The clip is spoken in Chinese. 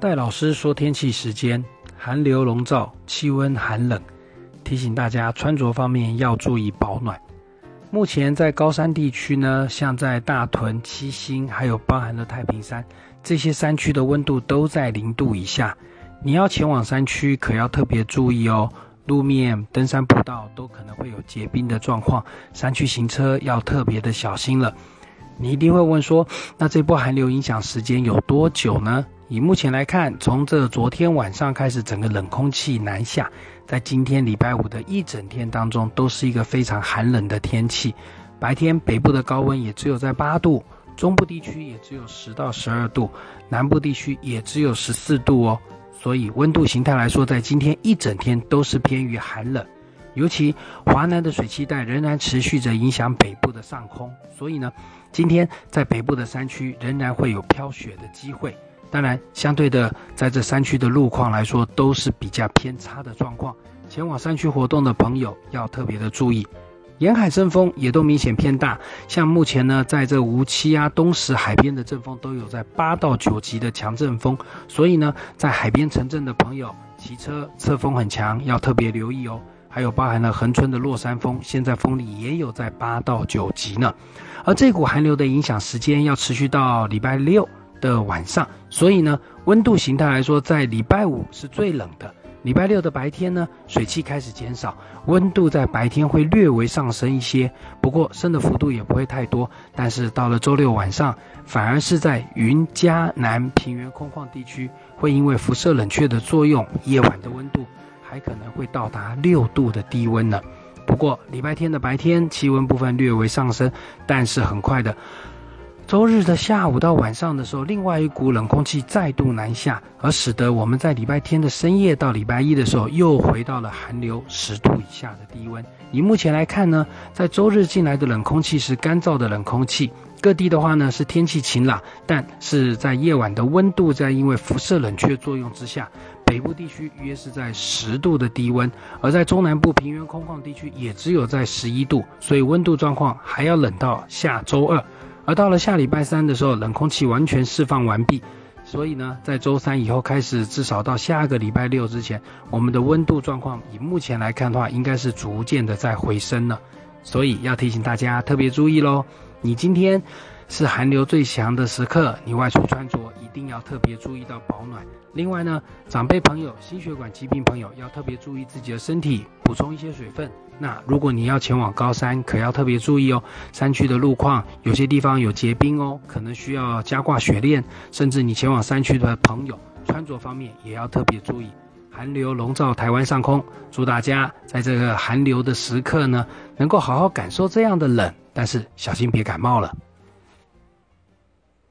戴老师说天气时间，寒流笼罩，气温寒冷，提醒大家穿着方面要注意保暖。目前在高山地区呢，像在大屯、七星，还有包含的太平山这些山区的温度都在零度以下。你要前往山区，可要特别注意哦。路面、登山步道都可能会有结冰的状况，山区行车要特别的小心了。你一定会问说，那这波寒流影响时间有多久呢？以目前来看，从这昨天晚上开始，整个冷空气南下，在今天礼拜五的一整天当中，都是一个非常寒冷的天气。白天北部的高温也只有在八度，中部地区也只有十到十二度，南部地区也只有十四度哦。所以温度形态来说，在今天一整天都是偏于寒冷。尤其华南的水汽带仍然持续着影响北部的上空，所以呢，今天在北部的山区仍然会有飘雪的机会。当然，相对的，在这山区的路况来说，都是比较偏差的状况。前往山区活动的朋友要特别的注意，沿海阵风也都明显偏大。像目前呢，在这无期啊、东石海边的阵风都有在八到九级的强阵风，所以呢，在海边城镇的朋友骑车侧风很强，要特别留意哦。还有包含了恒春的落山风，现在风力也有在八到九级呢。而这股寒流的影响时间要持续到礼拜六。的晚上，所以呢，温度形态来说，在礼拜五是最冷的。礼拜六的白天呢，水汽开始减少，温度在白天会略微上升一些，不过升的幅度也不会太多。但是到了周六晚上，反而是在云嘉南平原空旷地区，会因为辐射冷却的作用，夜晚的温度还可能会到达六度的低温呢。不过礼拜天的白天气温部分略微上升，但是很快的。周日的下午到晚上的时候，另外一股冷空气再度南下，而使得我们在礼拜天的深夜到礼拜一的时候，又回到了寒流十度以下的低温。以目前来看呢，在周日进来的冷空气是干燥的冷空气，各地的话呢是天气晴朗，但是在夜晚的温度在因为辐射冷却作用之下，北部地区约是在十度的低温，而在中南部平原空旷地区也只有在十一度，所以温度状况还要冷到下周二。而到了下礼拜三的时候，冷空气完全释放完毕，所以呢，在周三以后开始，至少到下个礼拜六之前，我们的温度状况以目前来看的话，应该是逐渐的在回升了。所以要提醒大家特别注意喽，你今天是寒流最强的时刻，你外出穿着一定要特别注意到保暖。另外呢，长辈朋友、心血管疾病朋友要特别注意自己的身体，补充一些水分。那如果你要前往高山，可要特别注意哦。山区的路况有些地方有结冰哦，可能需要加挂雪链。甚至你前往山区的朋友，穿着方面也要特别注意。寒流笼罩台湾上空，祝大家在这个寒流的时刻呢，能够好好感受这样的冷，但是小心别感冒了。